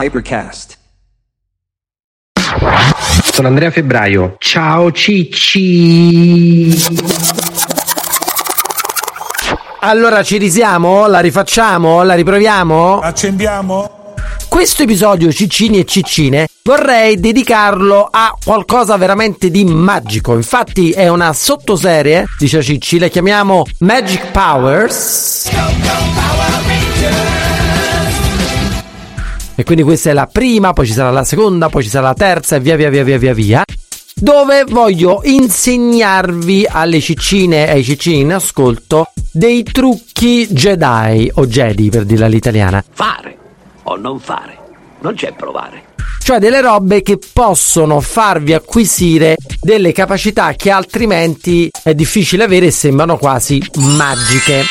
Hypercast. Sono Andrea Febbraio. Ciao Cicci. Allora ci risiamo? La rifacciamo? La riproviamo? Accendiamo? Questo episodio Ciccini e Ciccine vorrei dedicarlo a qualcosa veramente di magico. Infatti è una sottoserie, dice Cicci, la chiamiamo Magic Powers. E quindi questa è la prima, poi ci sarà la seconda, poi ci sarà la terza e via via via via via via. Dove voglio insegnarvi alle ciccine e ai ciccini in ascolto dei trucchi Jedi o Jedi per dirla all'italiana. Fare o non fare, non c'è provare. Cioè delle robe che possono farvi acquisire delle capacità che altrimenti è difficile avere e sembrano quasi magiche.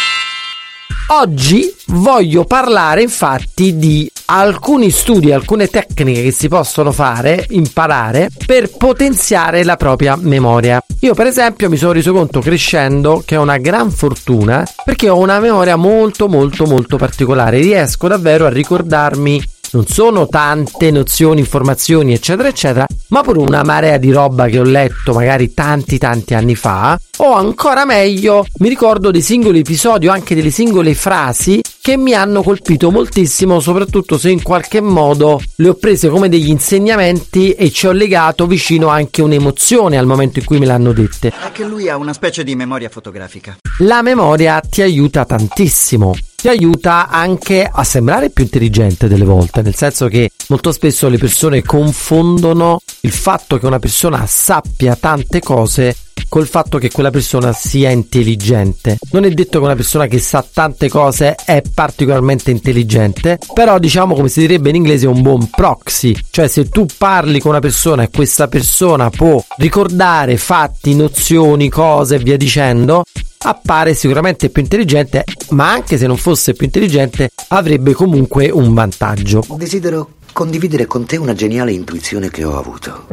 Oggi voglio parlare infatti di alcuni studi, alcune tecniche che si possono fare, imparare per potenziare la propria memoria. Io per esempio mi sono reso conto crescendo che è una gran fortuna perché ho una memoria molto molto molto particolare, riesco davvero a ricordarmi non sono tante nozioni, informazioni, eccetera, eccetera, ma pure una marea di roba che ho letto magari tanti tanti anni fa, o ancora meglio, mi ricordo dei singoli episodi o anche delle singole frasi che mi hanno colpito moltissimo, soprattutto se in qualche modo le ho prese come degli insegnamenti e ci ho legato vicino anche un'emozione al momento in cui me l'hanno dette. Anche lui ha una specie di memoria fotografica. La memoria ti aiuta tantissimo ti aiuta anche a sembrare più intelligente delle volte, nel senso che molto spesso le persone confondono il fatto che una persona sappia tante cose col fatto che quella persona sia intelligente. Non è detto che una persona che sa tante cose è particolarmente intelligente, però diciamo come si direbbe in inglese un buon proxy, cioè se tu parli con una persona e questa persona può ricordare fatti, nozioni, cose e via dicendo, appare sicuramente più intelligente, ma anche se non fosse più intelligente avrebbe comunque un vantaggio. Desidero condividere con te una geniale intuizione che ho avuto.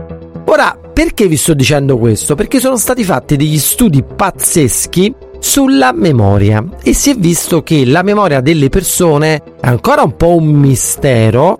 Ora, perché vi sto dicendo questo? Perché sono stati fatti degli studi pazzeschi sulla memoria e si è visto che la memoria delle persone è ancora un po' un mistero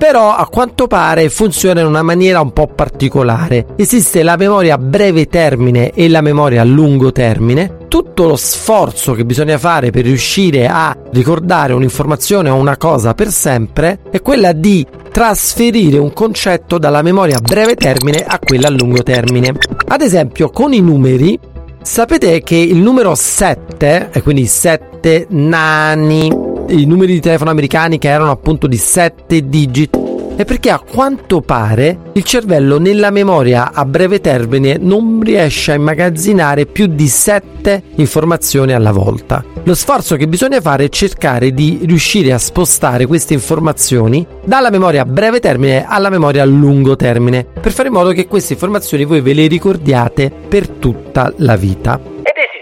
però a quanto pare funziona in una maniera un po' particolare. Esiste la memoria a breve termine e la memoria a lungo termine. Tutto lo sforzo che bisogna fare per riuscire a ricordare un'informazione o una cosa per sempre è quella di trasferire un concetto dalla memoria a breve termine a quella a lungo termine. Ad esempio, con i numeri Sapete che il numero 7, e quindi 7 nani, i numeri di telefono americani che erano appunto di 7 digit, è perché a quanto pare il cervello nella memoria a breve termine non riesce a immagazzinare più di 7 informazioni alla volta. Lo sforzo che bisogna fare è cercare di riuscire a spostare queste informazioni dalla memoria a breve termine alla memoria a lungo termine, per fare in modo che queste informazioni voi ve le ricordiate per tutta la vita.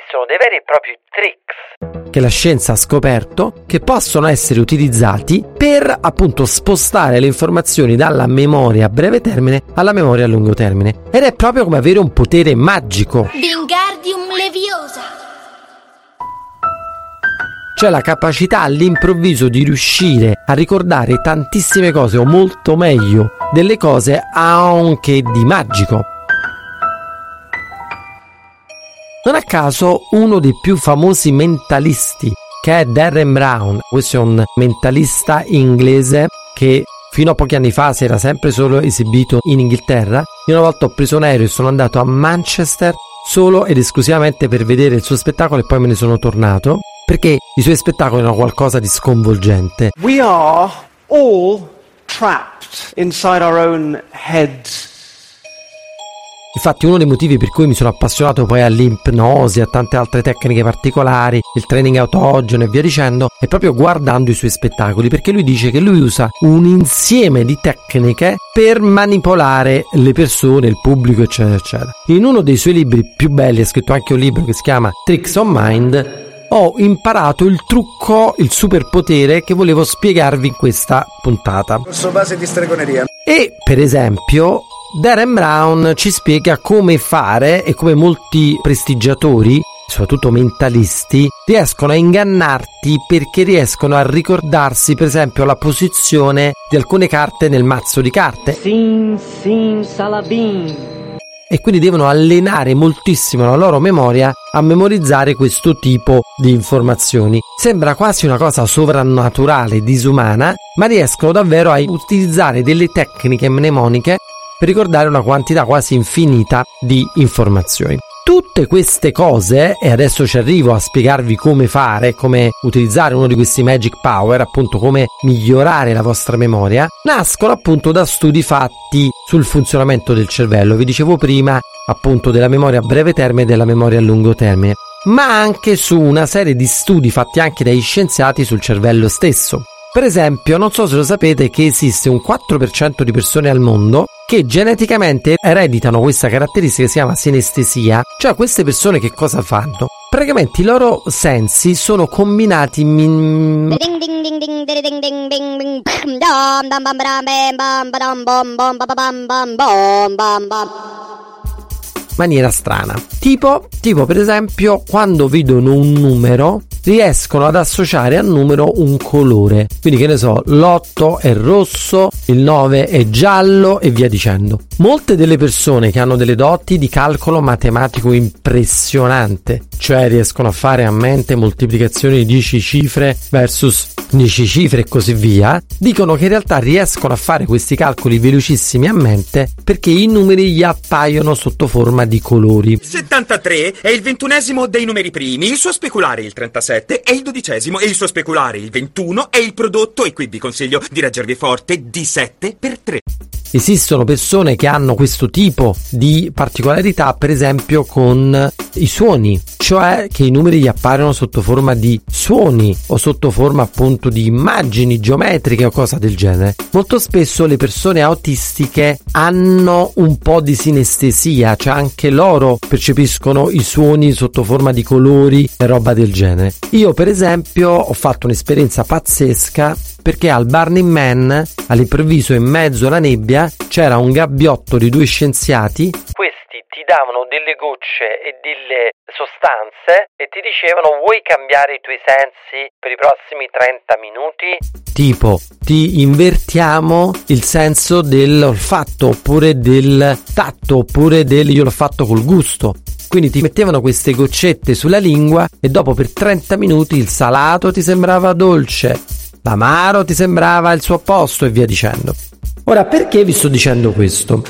Esistono dei veri e propri tricks che la scienza ha scoperto che possono essere utilizzati per appunto spostare le informazioni dalla memoria a breve termine alla memoria a lungo termine. Ed è proprio come avere un potere magico. Wingardium Leviosa. Cioè la capacità all'improvviso di riuscire a ricordare tantissime cose o molto meglio delle cose anche di magico. Non a caso uno dei più famosi mentalisti, che è Darren Brown, questo è un mentalista inglese che fino a pochi anni fa si era sempre solo esibito in Inghilterra. Io una volta ho preso un aereo e sono andato a Manchester solo ed esclusivamente per vedere il suo spettacolo e poi me ne sono tornato perché i suoi spettacoli erano qualcosa di sconvolgente. We are all trapped inside our own heads. Infatti uno dei motivi per cui mi sono appassionato poi all'ipnosi, a tante altre tecniche particolari, il training autogeno e via dicendo, è proprio guardando i suoi spettacoli, perché lui dice che lui usa un insieme di tecniche per manipolare le persone, il pubblico, eccetera, eccetera. In uno dei suoi libri più belli ha scritto anche un libro che si chiama Tricks on Mind, ho imparato il trucco, il superpotere che volevo spiegarvi in questa puntata. Corso base di stregoneria. E per esempio, Darren Brown ci spiega come fare e come molti prestigiatori soprattutto mentalisti, riescono a ingannarti perché riescono a ricordarsi per esempio la posizione di alcune carte nel mazzo di carte. Sim, sim, salabim. E quindi devono allenare moltissimo la loro memoria a memorizzare questo tipo di informazioni. Sembra quasi una cosa sovrannaturale, disumana, ma riescono davvero a utilizzare delle tecniche mnemoniche per ricordare una quantità quasi infinita di informazioni. Tutte queste cose, e adesso ci arrivo a spiegarvi come fare, come utilizzare uno di questi Magic Power, appunto come migliorare la vostra memoria, nascono appunto da studi fatti sul funzionamento del cervello. Vi dicevo prima appunto della memoria a breve termine e della memoria a lungo termine, ma anche su una serie di studi fatti anche dagli scienziati sul cervello stesso. Per esempio, non so se lo sapete che esiste un 4% di persone al mondo che geneticamente ereditano questa caratteristica che si chiama sinestesia. Cioè queste persone che cosa fanno? Praticamente i loro sensi sono combinati in... maniera strana. Tipo, tipo per esempio quando vedono un numero riescono ad associare al numero un colore. Quindi che ne so, l'8 è rosso, il 9 è giallo e via dicendo. Molte delle persone che hanno delle doti di calcolo matematico impressionante, cioè riescono a fare a mente moltiplicazioni di 10 cifre versus 10 cifre e così via, dicono che in realtà riescono a fare questi calcoli velocissimi a mente perché i numeri gli appaiono sotto forma di colori. 73 è il ventunesimo dei numeri primi, il suo speculare il 37 è il dodicesimo e il suo speculare il 21 è il prodotto e qui vi consiglio di reggervi forte di 7 per 3. Esistono persone che hanno questo tipo di particolarità, per esempio con i suoni, cioè che i numeri gli appaiono sotto forma di suoni o sotto forma appunto di immagini geometriche o cosa del genere. Molto spesso le persone autistiche hanno un po' di sinestesia, cioè anche loro percepiscono i suoni sotto forma di colori e roba del genere. Io per esempio ho fatto un'esperienza pazzesca perché al Burning Man, all'improvviso in mezzo alla nebbia, c'era un gabbiotto di due scienziati. Questi ti davano delle gocce e delle sostanze e ti dicevano vuoi cambiare i tuoi sensi per i prossimi 30 minuti? Tipo, ti invertiamo il senso dell'olfatto oppure del tatto oppure del io l'ho fatto col gusto. Quindi ti mettevano queste goccette sulla lingua e dopo per 30 minuti il salato ti sembrava dolce, l'amaro ti sembrava il suo opposto e via dicendo. Ora, perché vi sto dicendo questo?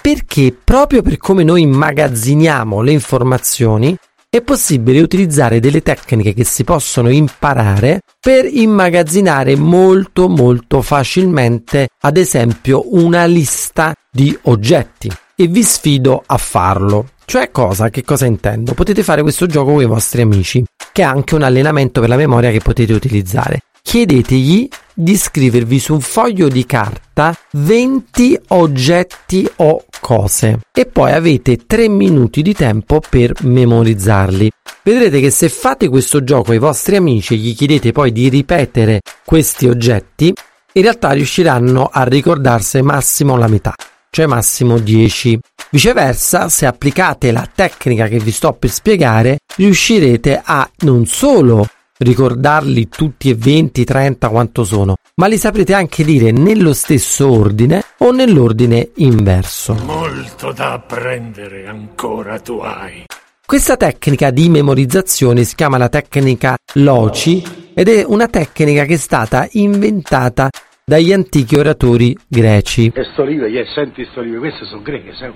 Perché proprio per come noi immagazziniamo le informazioni è possibile utilizzare delle tecniche che si possono imparare per immagazzinare molto molto facilmente ad esempio una lista di oggetti e vi sfido a farlo. Cioè cosa? Che cosa intendo? Potete fare questo gioco con i vostri amici, che è anche un allenamento per la memoria che potete utilizzare chiedetegli di scrivervi su un foglio di carta 20 oggetti o cose e poi avete 3 minuti di tempo per memorizzarli. Vedrete che se fate questo gioco ai vostri amici e gli chiedete poi di ripetere questi oggetti, in realtà riusciranno a ricordarsi massimo la metà, cioè massimo 10. Viceversa, se applicate la tecnica che vi sto per spiegare, riuscirete a non solo ricordarli tutti e 20, 30 quanto sono, ma li saprete anche dire nello stesso ordine o nell'ordine inverso. Molto da apprendere ancora tu hai. Questa tecnica di memorizzazione si chiama la tecnica Loci ed è una tecnica che è stata inventata dagli antichi oratori greci. E sto libro, yeah, senti sto libro, queste sono greche, sai?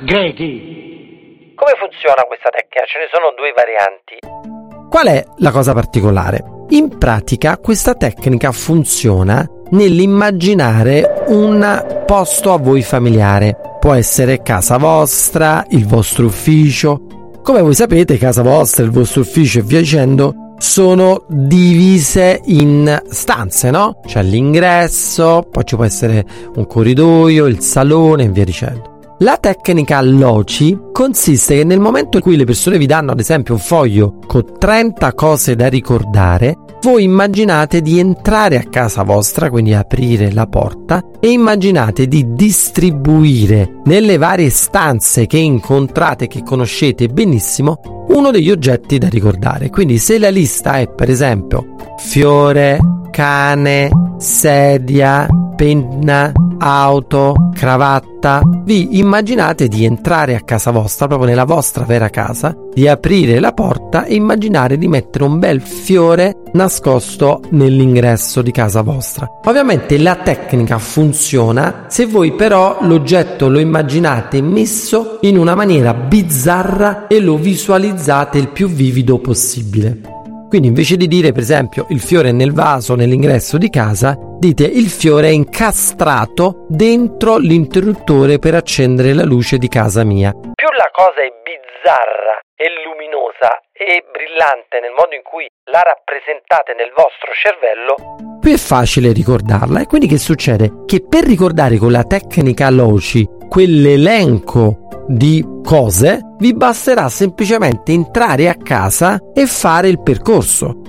Grechi! Come funziona questa tecnica? Ce ne sono due varianti. Qual è la cosa particolare? In pratica questa tecnica funziona nell'immaginare un posto a voi familiare. Può essere casa vostra, il vostro ufficio. Come voi sapete, casa vostra, il vostro ufficio e via dicendo sono divise in stanze, no? C'è l'ingresso, poi ci può essere un corridoio, il salone e via dicendo. La tecnica LOCI consiste che nel momento in cui le persone vi danno ad esempio un foglio con 30 cose da ricordare, voi immaginate di entrare a casa vostra, quindi aprire la porta e immaginate di distribuire nelle varie stanze che incontrate, che conoscete benissimo, uno degli oggetti da ricordare. Quindi se la lista è per esempio fiore, cane, sedia, penna, auto, cravatta, vi immaginate di entrare a casa vostra, proprio nella vostra vera casa, di aprire la porta e immaginare di mettere un bel fiore nascosto nell'ingresso di casa vostra. Ovviamente la tecnica funziona se voi però l'oggetto lo immaginate messo in una maniera bizzarra e lo visualizzate il più vivido possibile. Quindi invece di dire per esempio il fiore è nel vaso nell'ingresso di casa, dite il fiore è incastrato dentro l'interruttore per accendere la luce di casa mia. Più la cosa è bizzarra e luminosa e brillante nel modo in cui la rappresentate nel vostro cervello, più è facile ricordarla. E quindi che succede? Che per ricordare con la tecnica Loci quell'elenco di cose, vi basterà semplicemente entrare a casa e fare il percorso.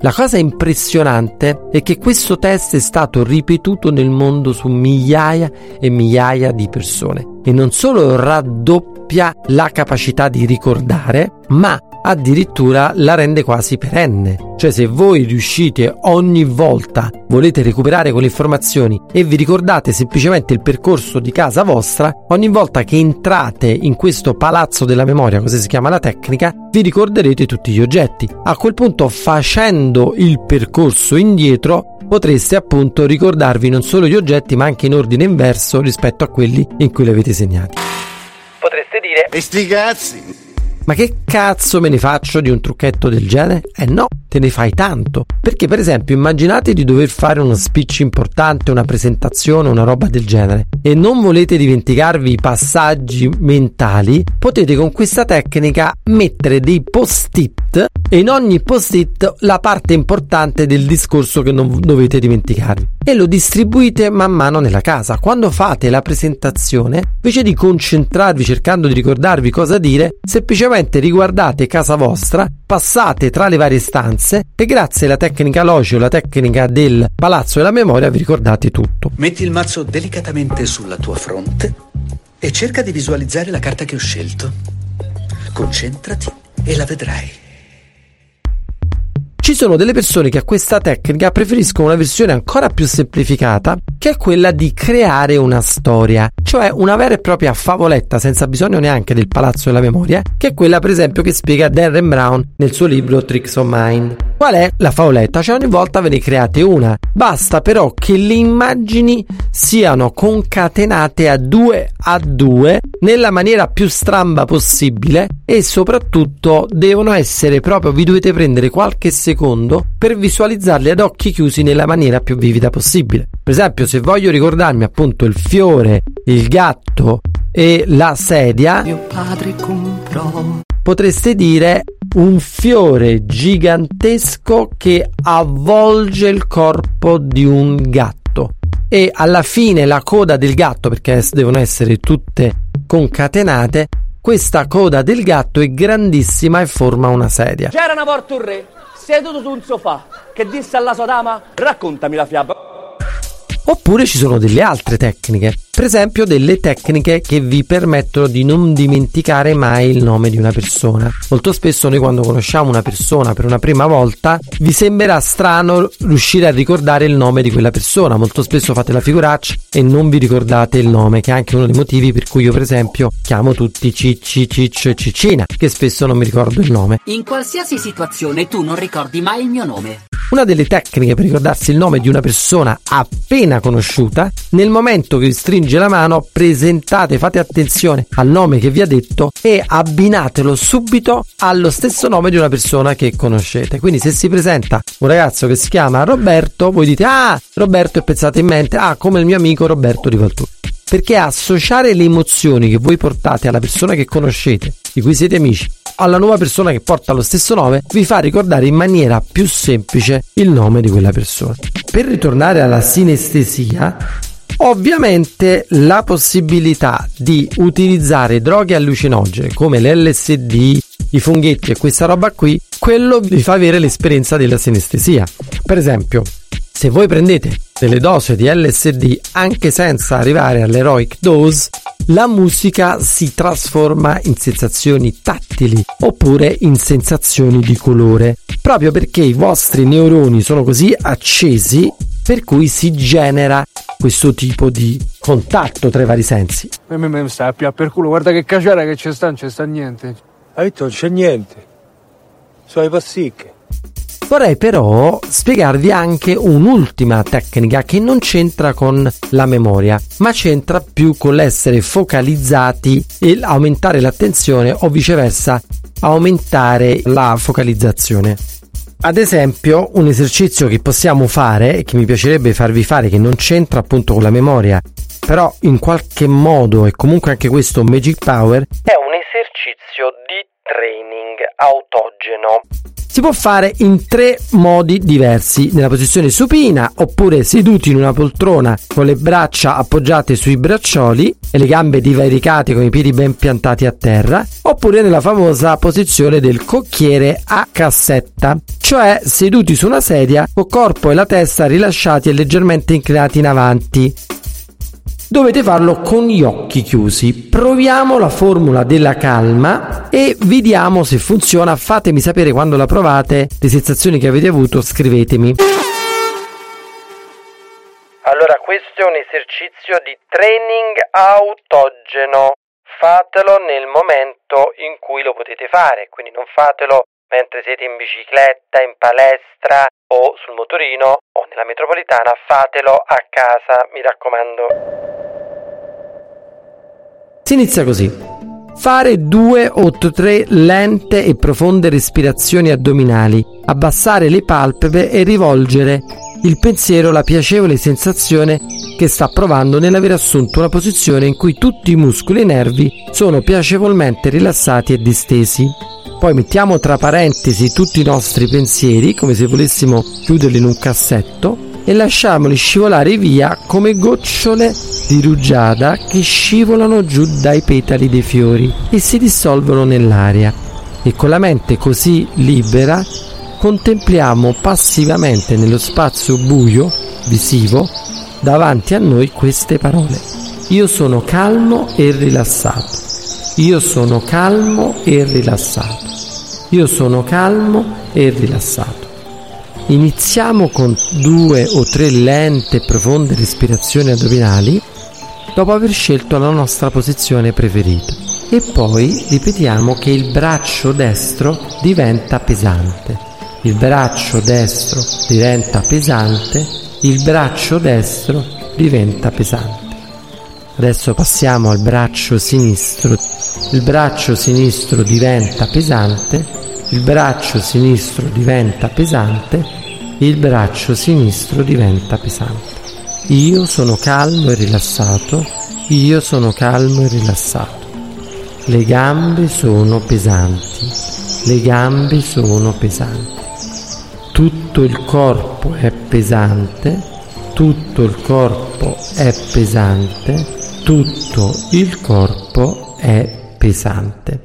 La cosa impressionante è che questo test è stato ripetuto nel mondo su migliaia e migliaia di persone e non solo raddoppia la capacità di ricordare, ma addirittura la rende quasi perenne. Cioè se voi riuscite ogni volta, volete recuperare quelle informazioni e vi ricordate semplicemente il percorso di casa vostra, ogni volta che entrate in questo palazzo della memoria, così si chiama la tecnica, vi ricorderete tutti gli oggetti. A quel punto facendo il percorso indietro potreste appunto ricordarvi non solo gli oggetti ma anche in ordine inverso rispetto a quelli in cui li avete segnati. Potreste dire... E sti cazzi! Ma che cazzo me ne faccio di un trucchetto del genere? Eh no, te ne fai tanto. Perché per esempio immaginate di dover fare uno speech importante, una presentazione, una roba del genere e non volete dimenticarvi i passaggi mentali, potete con questa tecnica mettere dei post-it e in ogni post-it la parte importante del discorso che non dovete dimenticarvi e lo distribuite man mano nella casa. Quando fate la presentazione, invece di concentrarvi cercando di ricordarvi cosa dire, semplicemente riguardate casa vostra, passate tra le varie stanze e grazie alla tecnica Loci o la tecnica del palazzo della memoria vi ricordate tutto. Metti il mazzo delicatamente sulla tua fronte e cerca di visualizzare la carta che ho scelto. Concentrati e la vedrai. Ci sono delle persone che a questa tecnica preferiscono una versione ancora più semplificata, che è quella di creare una storia, cioè una vera e propria favoletta senza bisogno neanche del palazzo della memoria, che è quella per esempio che spiega Darren Brown nel suo libro Tricks of Mind. Qual è la favoletta? Cioè ogni volta ve ne create una, basta però che le immagini siano concatenate a due a due nella maniera più stramba possibile e soprattutto devono essere proprio, vi dovete prendere qualche secondo per visualizzarli ad occhi chiusi nella maniera più vivida possibile. Per esempio, se voglio ricordarmi appunto il fiore, il gatto e la sedia, mio padre comprò. Potreste dire un fiore gigantesco che avvolge il corpo di un gatto e alla fine la coda del gatto, perché devono essere tutte concatenate, questa coda del gatto è grandissima e forma una sedia. C'era una volta un re seduto su un sofà che disse alla sua dama raccontami la fiaba. Oppure ci sono delle altre tecniche, per esempio delle tecniche che vi permettono di non dimenticare mai il nome di una persona. Molto spesso noi quando conosciamo una persona per una prima volta vi sembrerà strano riuscire a ricordare il nome di quella persona. Molto spesso fate la figuraccia e non vi ricordate il nome, che è anche uno dei motivi per cui io per esempio chiamo tutti Cicci, Ciccio e Ciccina, che spesso non mi ricordo il nome. In qualsiasi situazione tu non ricordi mai il mio nome. Una delle tecniche per ricordarsi il nome di una persona appena conosciuta, nel momento che vi stringe la mano, presentate, fate attenzione al nome che vi ha detto e abbinatelo subito allo stesso nome di una persona che conoscete. Quindi se si presenta un ragazzo che si chiama Roberto, voi dite ah, Roberto e pensate in mente ah, come il mio amico Roberto di Valtù perché associare le emozioni che voi portate alla persona che conoscete, di cui siete amici, alla nuova persona che porta lo stesso nome, vi fa ricordare in maniera più semplice il nome di quella persona. Per ritornare alla sinestesia, Ovviamente la possibilità di utilizzare droghe allucinogene come l'LSD, i funghetti e questa roba qui, quello vi fa avere l'esperienza della sinestesia. Per esempio, se voi prendete delle dosi di LSD anche senza arrivare all'heroic dose, la musica si trasforma in sensazioni tattili oppure in sensazioni di colore, proprio perché i vostri neuroni sono così accesi per cui si genera questo tipo di contatto tra i vari sensi. Me mi sta a per culo, guarda che cacciara che c'è sta, non c'è sta niente. Hai detto non c'è niente. Sono i passicche. Vorrei però spiegarvi anche un'ultima tecnica che non c'entra con la memoria, ma c'entra più con l'essere focalizzati e aumentare l'attenzione o viceversa aumentare la focalizzazione. Ad esempio, un esercizio che possiamo fare e che mi piacerebbe farvi fare, che non c'entra appunto con la memoria, però in qualche modo, e comunque anche questo Magic Power, è un esercizio di training autogeno. Si può fare in tre modi diversi, nella posizione supina oppure seduti in una poltrona con le braccia appoggiate sui braccioli e le gambe divaricate con i piedi ben piantati a terra, oppure nella famosa posizione del cocchiere a cassetta, cioè seduti su una sedia con corpo e la testa rilasciati e leggermente inclinati in avanti, dovete farlo con gli occhi chiusi. Proviamo la formula della calma e vediamo se funziona. Fatemi sapere quando la provate, le sensazioni che avete avuto, scrivetemi. Allora, questo è un esercizio di training autogeno. Fatelo nel momento in cui lo potete fare, quindi non fatelo mentre siete in bicicletta, in palestra o sul motorino o nella metropolitana, fatelo a casa, mi raccomando. Si inizia così. Fare due o tre lente e profonde respirazioni addominali, abbassare le palpebre e rivolgere il pensiero alla piacevole sensazione che sta provando nell'aver assunto una posizione in cui tutti i muscoli e i nervi sono piacevolmente rilassati e distesi. Poi mettiamo tra parentesi tutti i nostri pensieri, come se volessimo chiuderli in un cassetto, e lasciamoli scivolare via come gocciole di rugiada che scivolano giù dai petali dei fiori e si dissolvono nell'aria. E con la mente così libera contempliamo passivamente nello spazio buio, visivo, davanti a noi queste parole. Io sono calmo e rilassato. Io sono calmo e rilassato. Io sono calmo e rilassato. Iniziamo con due o tre lente e profonde respirazioni addominali dopo aver scelto la nostra posizione preferita e poi ripetiamo che il braccio destro diventa pesante. Il braccio destro diventa pesante, il braccio destro diventa pesante. Adesso passiamo al braccio sinistro. Il braccio sinistro diventa pesante, il braccio sinistro diventa pesante, il braccio sinistro diventa pesante. Io sono calmo e rilassato, io sono calmo e rilassato. Le gambe sono pesanti, le gambe sono pesanti. Tutto il corpo è pesante, tutto il corpo è pesante, tutto il corpo è pesante.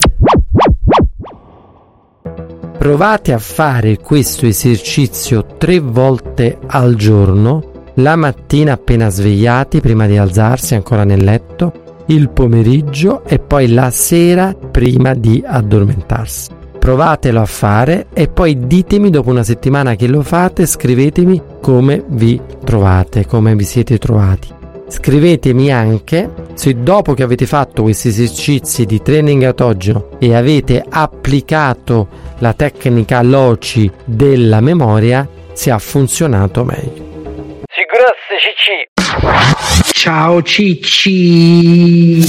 Provate a fare questo esercizio tre volte al giorno, la mattina appena svegliati, prima di alzarsi ancora nel letto, il pomeriggio e poi la sera prima di addormentarsi. Provatelo a fare e poi ditemi dopo una settimana che lo fate, scrivetemi come vi trovate, come vi siete trovati. Scrivetemi anche se dopo che avete fatto questi esercizi di training autogeno e avete applicato la tecnica LOCI della memoria, se ha funzionato meglio. Grazie Cicci. Ciao Cicci.